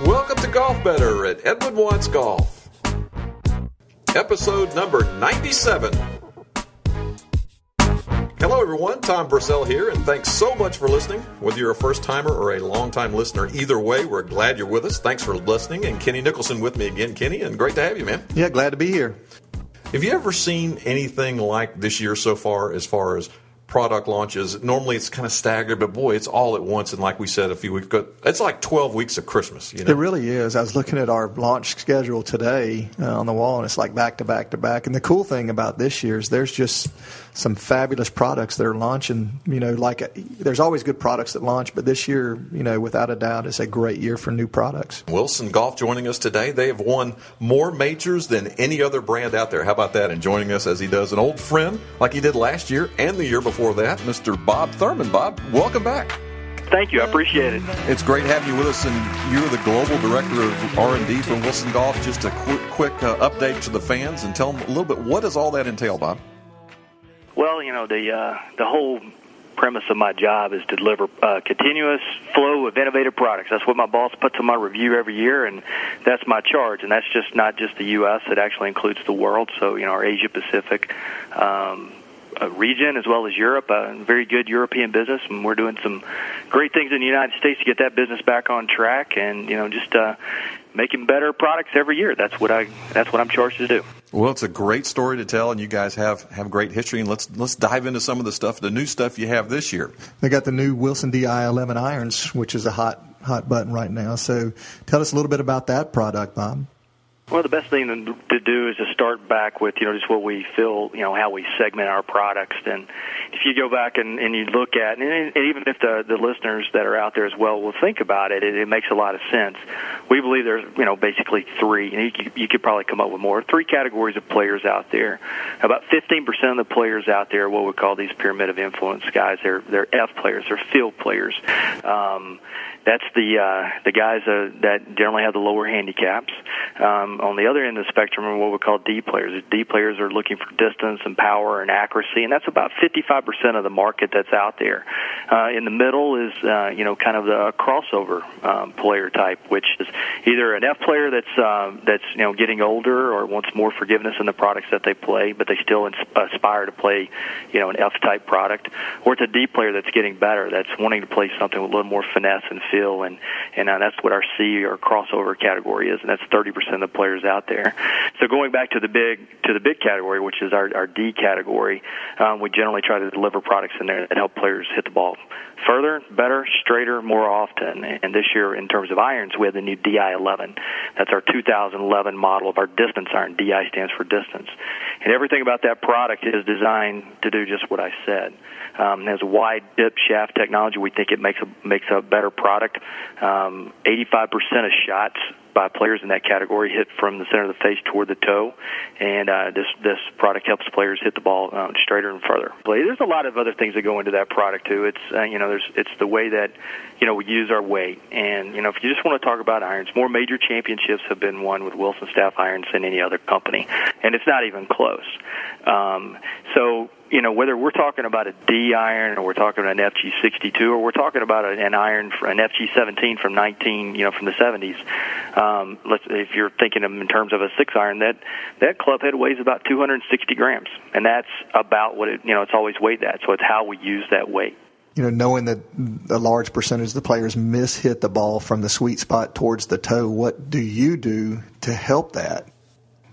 Welcome to Golf Better at Edwin Watts Golf. Episode number 97. Hello, everyone. Tom Purcell here, and thanks so much for listening. Whether you're a first timer or a long time listener, either way, we're glad you're with us. Thanks for listening. And Kenny Nicholson with me again. Kenny, and great to have you, man. Yeah, glad to be here. Have you ever seen anything like this year so far as far as product launches. Normally it's kind of staggered, but boy, it's all at once. And like we said a few weeks ago, it's like 12 weeks of Christmas. You know? It really is. I was looking at our launch schedule today uh, on the wall, and it's like back to back to back. And the cool thing about this year is there's just some fabulous products that are launching. You know, like there's always good products that launch, but this year, you know, without a doubt, it's a great year for new products. Wilson Golf joining us today. They have won more majors than any other brand out there. How about that? And joining us as he does, an old friend like he did last year and the year before that, Mr. Bob Thurman. Bob, welcome back. Thank you. I appreciate it. It's great having you with us, and you're the global director of R&D from Wilson Golf. Just a quick, quick uh, update to the fans and tell them a little bit what does all that entail, Bob? Well, you know the uh, the whole premise of my job is to deliver a continuous flow of innovative products. That's what my boss puts on my review every year, and that's my charge. And that's just not just the U.S. It actually includes the world. So you know our Asia Pacific. Um, region as well as Europe, a very good European business, and we're doing some great things in the United States to get that business back on track, and you know just uh, making better products every year. That's what I that's what I'm charged to do. Well, it's a great story to tell, and you guys have, have great history. And let's let's dive into some of the stuff, the new stuff you have this year. They got the new Wilson Di 11 irons, which is a hot hot button right now. So, tell us a little bit about that product, Bob. Well, the best thing to do is to start back with, you know, just what we feel, you know, how we segment our products. And if you go back and, and you look at, and, even if the, the listeners that are out there as well will think about it, it, it makes a lot of sense. We believe there's, you know, basically three, and you, you could probably come up with more, three categories of players out there. About 15% of the players out there are what we call these pyramid of influence guys. They're, they're F players, they're field players. Um, that's the uh, the guys uh, that generally have the lower handicaps. Um, on the other end of the spectrum are what we call D players. D players are looking for distance and power and accuracy, and that's about 55% of the market that's out there. Uh, in the middle is uh, you know kind of the crossover um, player type, which is either an F player that's uh, that's you know getting older or wants more forgiveness in the products that they play, but they still aspire to play you know an F type product, or it's a D player that's getting better, that's wanting to play something with a little more finesse and feel, and and uh, that's what our C or crossover category is, and that's 30% of the players out there. So going back to the big to the big category, which is our, our D category, um, we generally try to deliver products in there that help players hit the ball further, better, straighter, more often. And this year, in terms of irons, we have the new DI11. That's our 2011 model of our distance iron. DI stands for distance, and everything about that product is designed to do just what I said. Um, has wide tip shaft technology. We think it makes a makes a better product. Um, 85% of shots by players in that category hit from the center of the face toward the toe, and uh, this this product helps players hit the ball um, straighter and further. There's a lot of other things that go into that product too. It's uh, you know there's it's the way that you know we use our weight, and you know if you just want to talk about irons, more major championships have been won with Wilson Staff irons than any other company, and it's not even close. Um, so you know, whether we're talking about a D iron or we're talking about an FG62 or we're talking about an iron, an FG17 from 19, you know, from the 70s. Um, let's, if you're thinking of in terms of a six iron, that that club head weighs about 260 grams, and that's about what it, you know, it's always weighed that. So it's how we use that weight you know, knowing that a large percentage of the players miss hit the ball from the sweet spot towards the toe, what do you do to help that?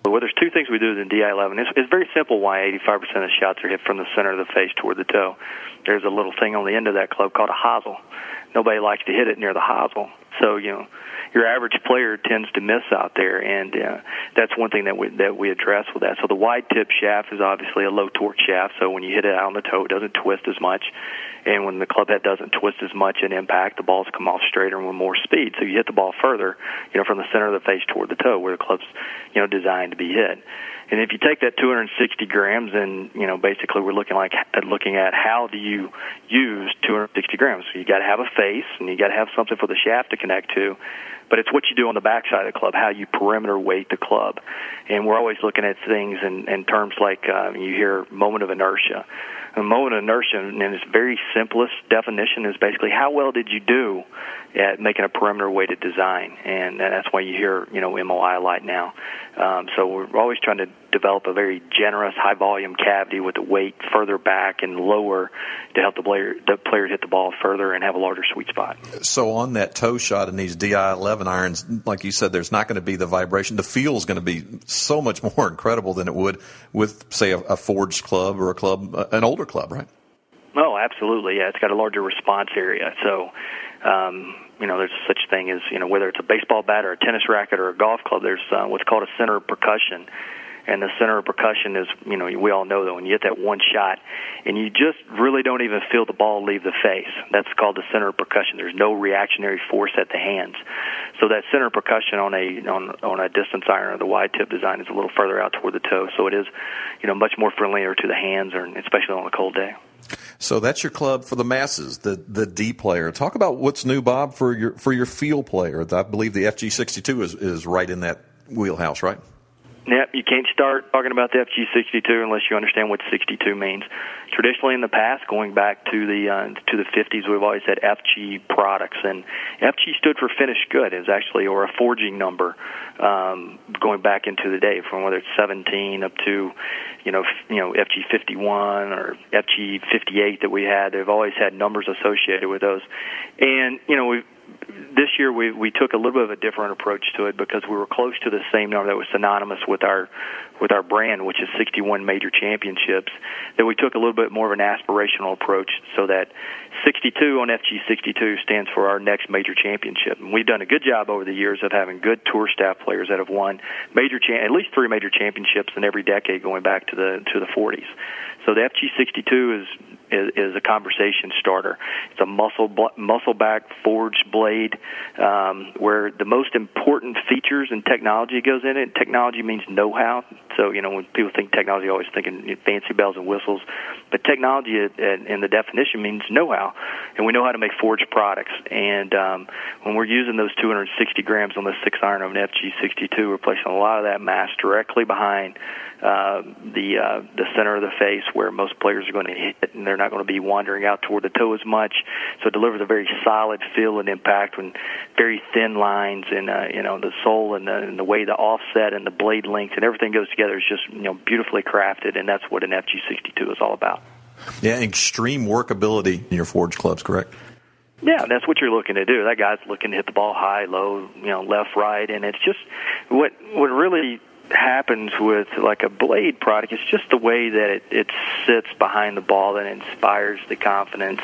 Well, there's two things we do in DI11. It's, it's very simple why 85% of shots are hit from the center of the face toward the toe. There's a little thing on the end of that club called a hosel. Nobody likes to hit it near the hosel. So, you know, your average player tends to miss out there, and uh, that's one thing that we that we address with that. So the wide tip shaft is obviously a low torque shaft, so when you hit it out on the toe, it doesn't twist as much, and when the club head doesn't twist as much in impact, the balls come off straighter and with more speed. So you hit the ball further, you know, from the center of the face toward the toe, where the club's you know designed to be hit. And if you take that 260 grams, and you know, basically we're looking like looking at how do you use 260 grams. So you got to have a face, and you got to have something for the shaft to connect to. but it's what you do on the backside of the club, how you perimeter weight the club, and we're always looking at things in, in terms like uh, you hear moment of inertia. A moment of inertia, in its very simplest definition, is basically how well did you do at making a perimeter weighted design, and that's why you hear you know MOI a lot now. Um, so we're always trying to develop a very generous, high volume cavity with the weight further back and lower to help the player the player hit the ball further and have a larger sweet spot. So on that toe shot in these DI 11 irons, like you said, there's not going to be the vibration. The feel is going to be so much more incredible than it would with, say, a, a forged club or a club, an older club, right? Oh, absolutely. Yeah, it's got a larger response area. So um, you know, there's such thing as you know whether it's a baseball bat or a tennis racket or a golf club. There's uh, what's called a center of percussion, and the center of percussion is you know we all know that when you hit that one shot, and you just really don't even feel the ball leave the face. That's called the center of percussion. There's no reactionary force at the hands, so that center of percussion on a on on a distance iron or the wide tip design is a little further out toward the toe. So it is, you know, much more familiar to the hands, or especially on a cold day. So that's your club for the masses, the the D player. Talk about what's new, Bob, for your for your field player. I believe the FG62 is is right in that wheelhouse, right? Yep, you can't start talking about the FG62 unless you understand what 62 means. Traditionally, in the past, going back to the uh, to the 50s, we've always had FG products, and FG stood for finished good. Is actually or a forging number, um, going back into the day from whether it's 17 up to, you know, you know FG51 or FG58 that we had. They've always had numbers associated with those, and you know we this year we we took a little bit of a different approach to it because we were close to the same number that was synonymous with our with our brand, which is 61 major championships. That we took a little bit more of an aspirational approach, so that 62 on FG62 stands for our next major championship. And we've done a good job over the years of having good tour staff players that have won major cha- at least three major championships in every decade going back to the to the 40s. So the FG62 is is, is a conversation starter. It's a muscle muscle back forged blade um, where the most important features and technology goes in it. Technology means know-how. So you know when people think technology, always thinking fancy bells and whistles, but technology in the definition means know-how, and we know how to make forged products. And um, when we're using those 260 grams on the six iron of an FG62, we're placing a lot of that mass directly behind uh, the uh, the center of the face where most players are going to hit, and they're not going to be wandering out toward the toe as much. So it delivers a very solid feel and impact when very thin lines and uh, you know the sole and the, and the way the offset and the blade length and everything goes together is just you know beautifully crafted, and that's what an FG62 is all about. Yeah, extreme workability in your forge clubs, correct? Yeah, that's what you're looking to do. That guy's looking to hit the ball high, low, you know, left, right, and it's just what what really happens with like a blade product it's just the way that it, it sits behind the ball that inspires the confidence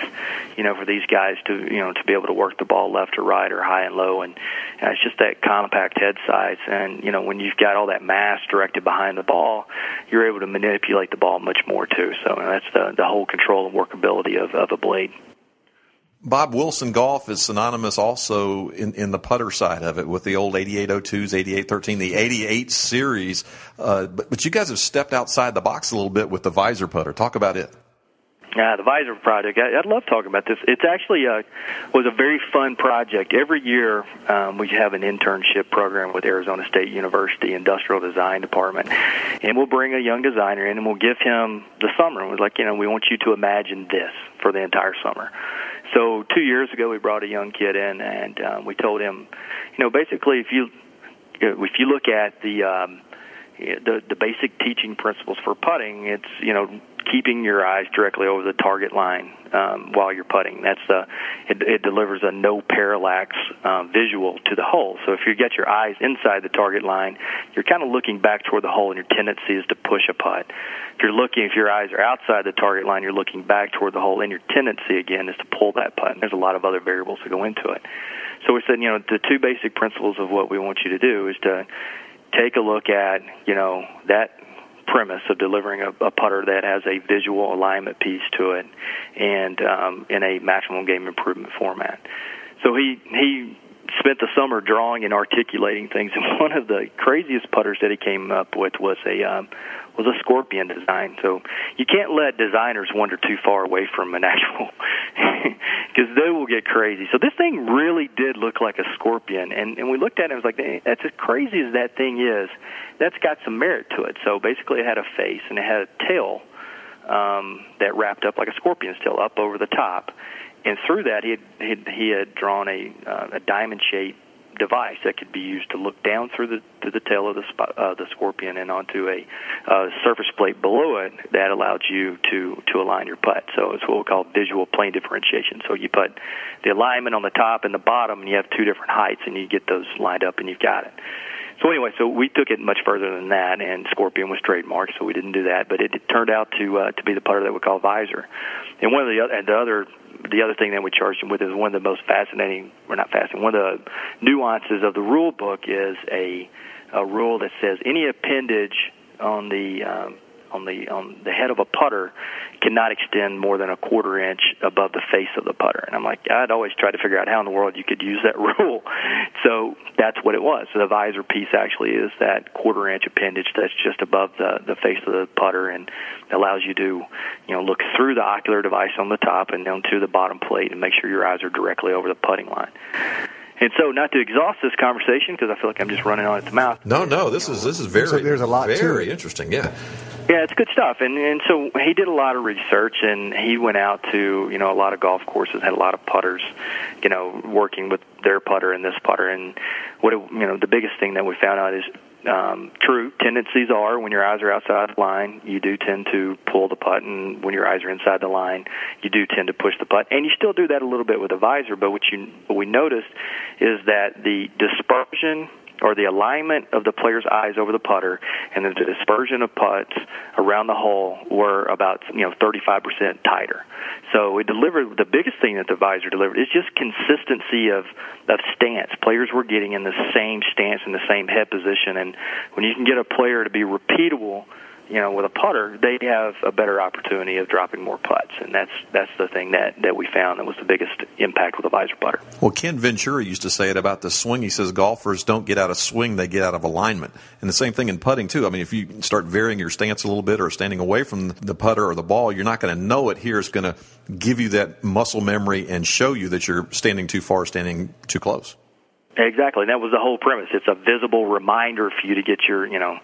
you know for these guys to you know to be able to work the ball left or right or high and low. And, and it's just that compact head size. And you know when you've got all that mass directed behind the ball you're able to manipulate the ball much more too. So that's the the whole control and workability of of a blade Bob Wilson Golf is synonymous also in, in the putter side of it with the old 8802s, 8813, the 88 series. Uh, but, but you guys have stepped outside the box a little bit with the Vizor putter. Talk about it. Yeah, the Vizor project. I, would love talking about this. It's actually a, was a very fun project. Every year um, we have an internship program with Arizona State University Industrial Design Department, and we'll bring a young designer in and we'll give him the summer. And we're like, you know, we want you to imagine this for the entire summer. So two years ago, we brought a young kid in, and um, we told him, you know, basically, if you if you look at the um, the the basic teaching principles for putting, it's you know keeping your eyes directly over the target line um, while you're putting. That's the it, it delivers a no parallax um, visual to the hole. So if you get your eyes inside the target line, you're kind of looking back toward the hole, and your tendency is to push a putt. If you're looking, if your eyes are outside the target line, you're looking back toward the hole, and your tendency again is to pull that putt. And there's a lot of other variables that go into it. So we said, you know, the two basic principles of what we want you to do is to take a look at, you know, that premise of delivering a, a putter that has a visual alignment piece to it and um, in a maximum game improvement format. So he he spent the summer drawing and articulating things, and one of the craziest putters that he came up with was a um, was a scorpion design. So you can't let designers wander too far away from an actual, because they will get crazy. So this thing really did look like a scorpion, and and we looked at it and was like, that's as crazy as that thing is, that's got some merit to it. So basically, it had a face and it had a tail um, that wrapped up like a scorpion's tail up over the top, and through that he had he had, he had drawn a uh, a diamond shaped device that could be used to look down through the to the tail of the uh, the scorpion and onto a uh, surface plate below it that allowed you to to align your putt. So it's what we call visual plane differentiation. So you put the alignment on the top and the bottom, and you have two different heights, and you get those lined up, and you've got it. So anyway, so we took it much further than that, and Scorpion was trademarked, so we didn't do that. But it, it turned out to uh, to be the putter that we call Vizor. And one of the and the other the other thing that we charged him with is one of the most fascinating, or not fascinating, one of the nuances of the rule book is a a rule that says any appendage on the um, on the on the head of a putter cannot extend more than a quarter inch above the face of the putter. And I'm like, I'd always try to figure out how in the world you could use that rule. So that's what it was. So the visor piece actually is that quarter inch appendage that's just above the the face of the putter and allows you to, you know, look through the ocular device on the top and down to the bottom plate and make sure your eyes are directly over the putting line. And so, not to exhaust this conversation, because I feel like I'm just running on at the mouth. No, no, this is this is very there's a, there's a lot very to interesting. Yeah, yeah, it's good stuff. And and so he did a lot of research, and he went out to you know a lot of golf courses, had a lot of putters, you know, working with their putter and this putter. And what it, you know, the biggest thing that we found out is um, true tendencies are when your eyes are outside the line, you do tend to pull the putt, and when your eyes are inside the line, you do tend to push the putt. And you still do that a little bit with a Vizor, but what you what we noticed is that the dispersion or the alignment of the player's eyes over the putter and the dispersion of putts around the hole were about you know 35% tighter. So it delivered the biggest thing that the Vizor delivered is just consistency of of stance. Players were getting in the same stance in the same head position, and when you can get a player to be repeatable you know, with a putter, they have a better opportunity of dropping more putts, and that's that's the thing that that we found that was the biggest impact with a Vizor putter. Well, Ken Venturi used to say it about the swing. He says golfers don't get out of swing; they get out of alignment, and the same thing in putting too. I mean, if you start varying your stance a little bit or standing away from the putter or the ball, you're not going to know it. Here, it's going to give you that muscle memory and show you that you're standing too far, standing too close. Exactly, and that was the whole premise. It's a visible reminder for you to get your, you know,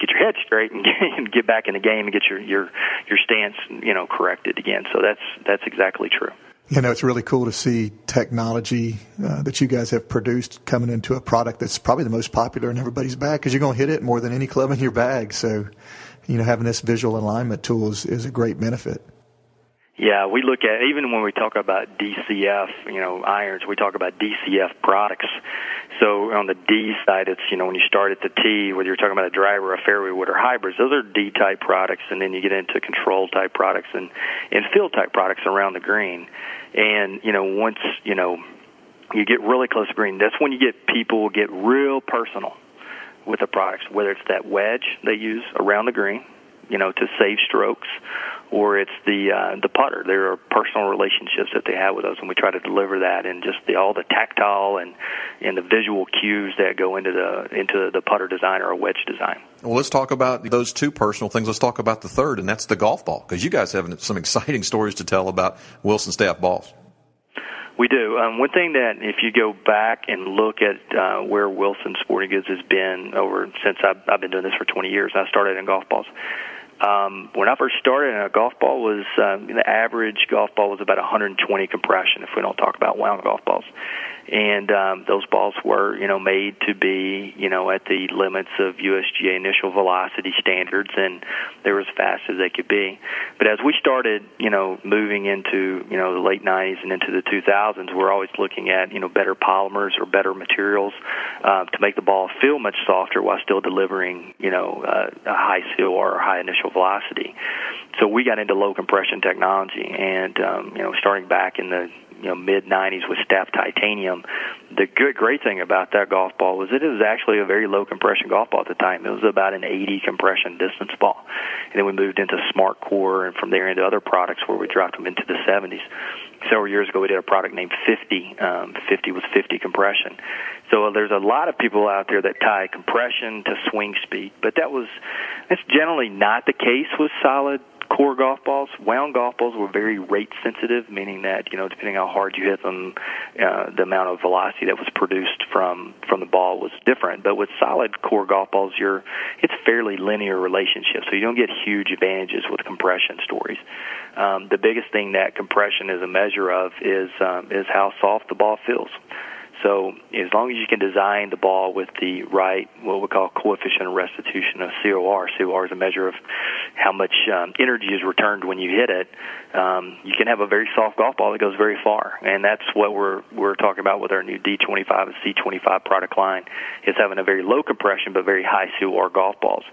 get your head straight and get, back in the game and get your your your stance, you know, corrected again. So that's that's exactly true. You know, it's really cool to see technology uh, that you guys have produced coming into a product that's probably the most popular in everybody's bag because you're going to hit it more than any club in your bag. So, you know, having this visual alignment tool is, is a great benefit. Yeah, we look at even when we talk about DCF, you know, irons, we talk about DCF products. So on the D side, it's you know when you start at the T, whether you're talking about a driver, a fairway wood, or hybrids, those are D type products, and then you get into control type products and and field type products around the green. And you know once you know you get really close to green, that's when you get people get real personal with the products, whether it's that wedge they use around the green, you know, to save strokes, or it's the uh, the putter. There are personal relationships that they have with us, and we try to deliver that and just the all the tactile and and the visual cues that go into the into the putter design or a wedge design. Well, let's talk about those two personal things. Let's talk about the third, and that's the golf ball, because you guys have some exciting stories to tell about Wilson Staff balls. We do. Um, one thing that, if you go back and look at uh, where Wilson Sporting Goods has been over since I've, I've been doing this for 20 years, I started in golf balls. Um, when I first started, a golf ball was um, the average golf ball was about 120 compression. If we don't talk about wound golf balls, and um, those balls were you know made to be you know at the limits of USGA initial velocity standards, and they were as fast as they could be. But as we started you know moving into you know the late 90s and into the 2000s, we're always looking at you know better polymers or better materials uh, to make the ball feel much softer while still delivering you know uh, a high seal or high initial velocity. So we got into low compression technology, and um, you know starting back in the you know mid 90s with Staff Titanium. The good great thing about that golf ball was it was actually a very low compression golf ball at the time. It was about an 80 compression distance ball, and then we moved into Smart Core, and from there into other products where we dropped them into the 70s. several years ago we did a product named 50. Um, 50 was 50 compression. So there's a lot of people out there that tie compression to swing speed, but that was that's generally not the case with solid core golf balls. Wound golf balls were very rate sensitive, meaning that you know depending how hard you hit them, uh, the amount of velocity that was produced from from the ball was different. But with solid core golf balls, you're it's fairly linear relationship, so you don't get huge advantages with compression stories. Um, the biggest thing that compression is a measure of is um, is how soft the ball feels. So as long as you can design the ball with the right, what we call coefficient of restitution of COR. COR is a measure of how much um, energy is returned when you hit it. Um, you can have a very soft golf ball that goes very far, and that's what we're we're talking about with our new D25 and C25 product line. Is having a very low compression but very high COR golf balls.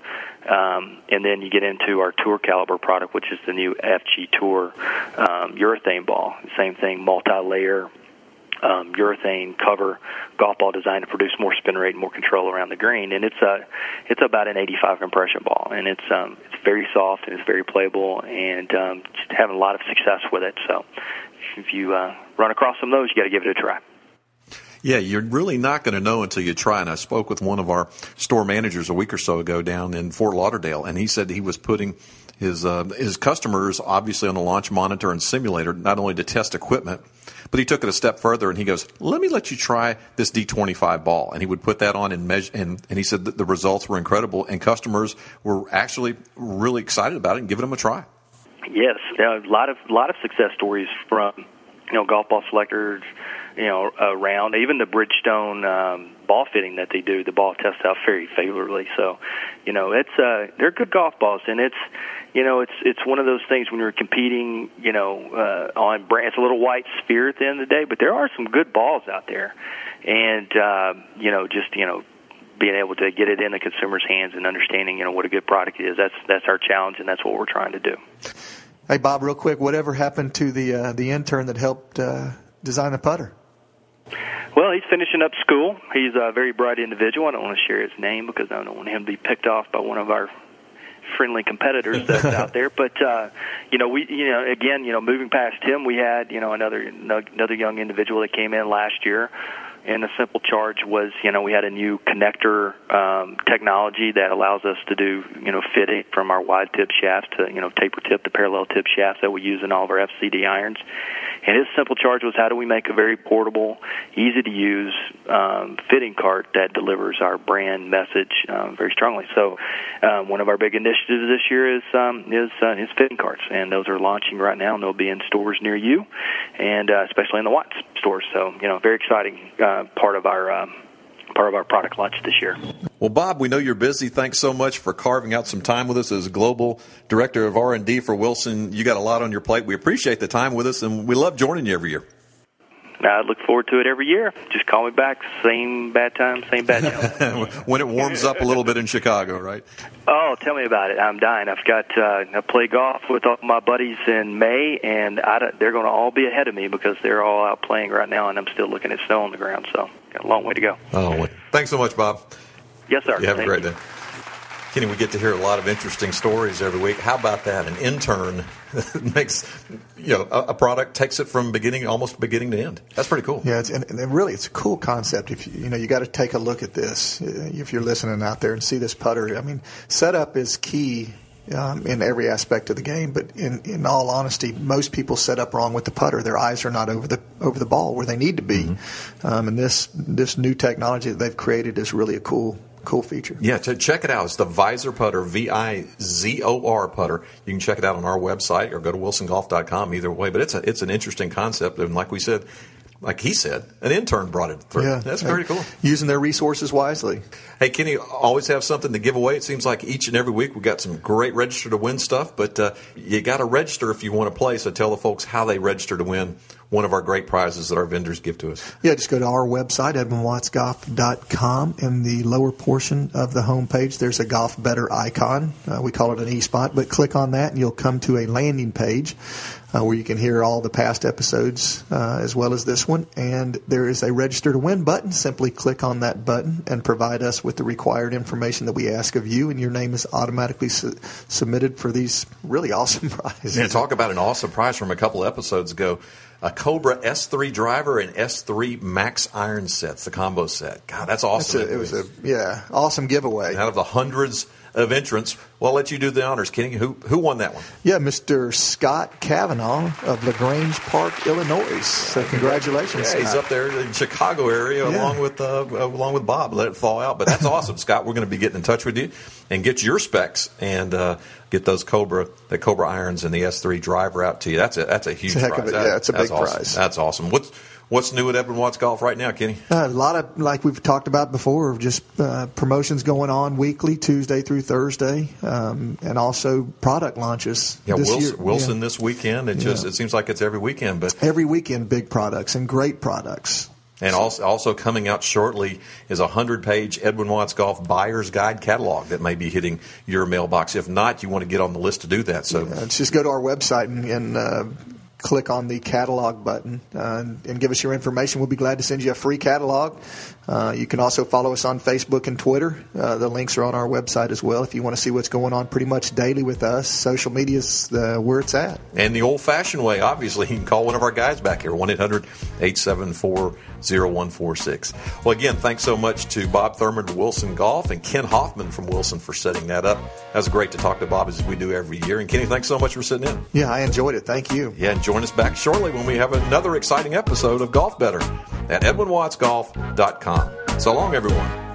Um, and then you get into our Tour Caliber product, which is the new FG Tour um, urethane ball. Same thing, multi-layer um, urethane cover golf ball designed to produce more spin rate and more control around the green. And it's a it's about an 85 compression ball, and it's um, it's very soft and it's very playable, and um, just having a lot of success with it. So if you uh, run across some of those, you got to give it a try. Yeah, you're really not going to know until you try. And I spoke with one of our store managers a week or so ago down in Fort Lauderdale, and he said he was putting his uh, his customers obviously on the launch monitor and simulator not only to test equipment, but he took it a step further and he goes, "Let me let you try this D25 ball." And he would put that on and measure, and, and he said that the results were incredible, and customers were actually really excited about it and giving them a try. Yes, a lot of lot of success stories from you know golf ball selectors you know, around. Even the Bridgestone um, ball fitting that they do, the ball tests out very favorably. So, you know, it's uh, they're good golf balls, and it's you know, it's it's one of those things when you're competing, you know, uh, on brand. It's a little white sphere at the end of the day, but there are some good balls out there, and uh, you know, just you know, being able to get it in the consumer's hands and understanding, you know, what a good product is. That's that's our challenge, and that's what we're trying to do. Hey Bob, real quick, whatever happened to the uh, the intern that helped uh, design the putter? Well, he's finishing up school. He's a very bright individual. I don't want to share his name because I don't want him to be picked off by one of our friendly competitors that's out there. But uh, you know, we you know again, you know, moving past him, we had you know another another young individual that came in last year and the simple charge was, you know, we had a new connector um, technology that allows us to do, you know, fitting from our wide tip shafts to, you know, taper tip to parallel tip shafts that we use in all of our FCD irons. And his simple charge was how do we make a very portable, easy to use um, fitting cart that delivers our brand message um, very strongly. So um, one of our big initiatives this year is um, is uh, is fitting carts, and those are launching right now, and they'll be in stores near you, and uh, especially in the Watts stores. So you know, very exciting. Uh, part of our um, part of our product launch this year. Well, Bob, we know you're busy. Thanks so much for carving out some time with us as global director of R and D for Wilson. You got a lot on your plate. We appreciate the time with us, and we love joining you every year. I look forward to it every year. Just call me back. Same bad time, same bad time. when it warms up a little bit in Chicago, right? Oh, tell me about it. I'm dying. I've got uh, I play golf with all my buddies in May, and I they're going to all be ahead of me because they're all out playing right now, and I'm still looking at snow on the ground. So got a long way to go. Oh, thanks so much, Bob. Yes, sir. You have Thank a great you. day. Kenny, we get to hear a lot of interesting stories every week. How about that? An intern makes you know a, a, product takes it from beginning almost beginning to end. That's pretty cool. Yeah, it's, and, and really it's a cool concept. If you, you know you got to take a look at this if you're listening out there and see this putter. I mean, setup is key um, in every aspect of the game. But in, in all honesty, most people set up wrong with the putter. Their eyes are not over the over the ball where they need to be. Mm-hmm. Um, and this this new technology that they've created is really a cool cool feature. Yeah, to check it out. It's the Vizor Putter, V I Z O R putter. You can check it out on our website or go to wilsongolf.com either way. But it's a, it's an interesting concept, and like we said, like he said, an intern brought it through. Yeah, that's pretty cool. Using their resources wisely. Hey, Kenny, always have something to give away. It seems like each and every week we got some great register to win stuff, but uh, you got to register if you want to play. So tell the folks how they register to win one of our great prizes that our vendors give to us. Yeah, just go to our website, edwinwattsgolf.com. In the lower portion of the homepage, there's a Golf Better icon. Uh, we call it an e-spot, but click on that and you'll come to a landing page uh, where you can hear all the past episodes uh, as well as this one. And there is a register to win button. Simply click on that button and provide us with the required information that we ask of you, and your name is automatically su- submitted for these really awesome prizes. Yeah, talk about an awesome prize from a couple episodes ago. a Cobra S3 driver and S3 Max iron sets, the combo set. God, that's awesome. A, it was a yeah, awesome giveaway. Out of the hundreds of entrance. well, let you do the honors, Kenny. Who who won that one? Yeah, Mr. Scott Kavanaugh of La Grange Park, Illinois. So congratulations. Yeah, he's up there in the Chicago area yeah. along with uh, along with Bob. Let it fall out, but that's awesome, Scott. We're going to be getting in touch with you and get your specs and uh, get those Cobra the Cobra irons and the S3 driver out to you. That's a that's a huge it's a prize. A, yeah, it's a big awesome. prize. That's awesome. What's What's new at Edwin Watts Golf right now, Kenny? Uh, a lot of, like we've talked about before, just uh, promotions going on weekly, Tuesday through Thursday, um, and also product launches. Yeah, Wilson, year. Wilson yeah. this weekend. It just it seems like it's every weekend, but every weekend, big products and great products. And also, also coming out shortly is a 100 page Edwin Watts Golf Buyer's Guide catalog that may be hitting your mailbox. If not, you want to get on the list to do that. So yeah, just go to our website and, and uh, click on the catalog button uh, and, and, give us your information. We'll be glad to send you a free catalog. Uh, you can also follow us on Facebook and Twitter. Uh, the links are on our website as well if you want to see what's going on pretty much daily with us. Social media is where it's at. And the old fashioned way, obviously, you can call one of our guys back here 1 800 874 0146. Well, again, thanks so much to Bob Thurman of Wilson Golf and Ken Hoffman from Wilson for setting that up. That was great to talk to Bob as we do every year. And Kenny, thanks so much for sitting in. Yeah, I enjoyed it. Thank you. Yeah, and join us back shortly when we have another exciting episode of Golf Better at EdwinWattsGolf.com. So long, everyone.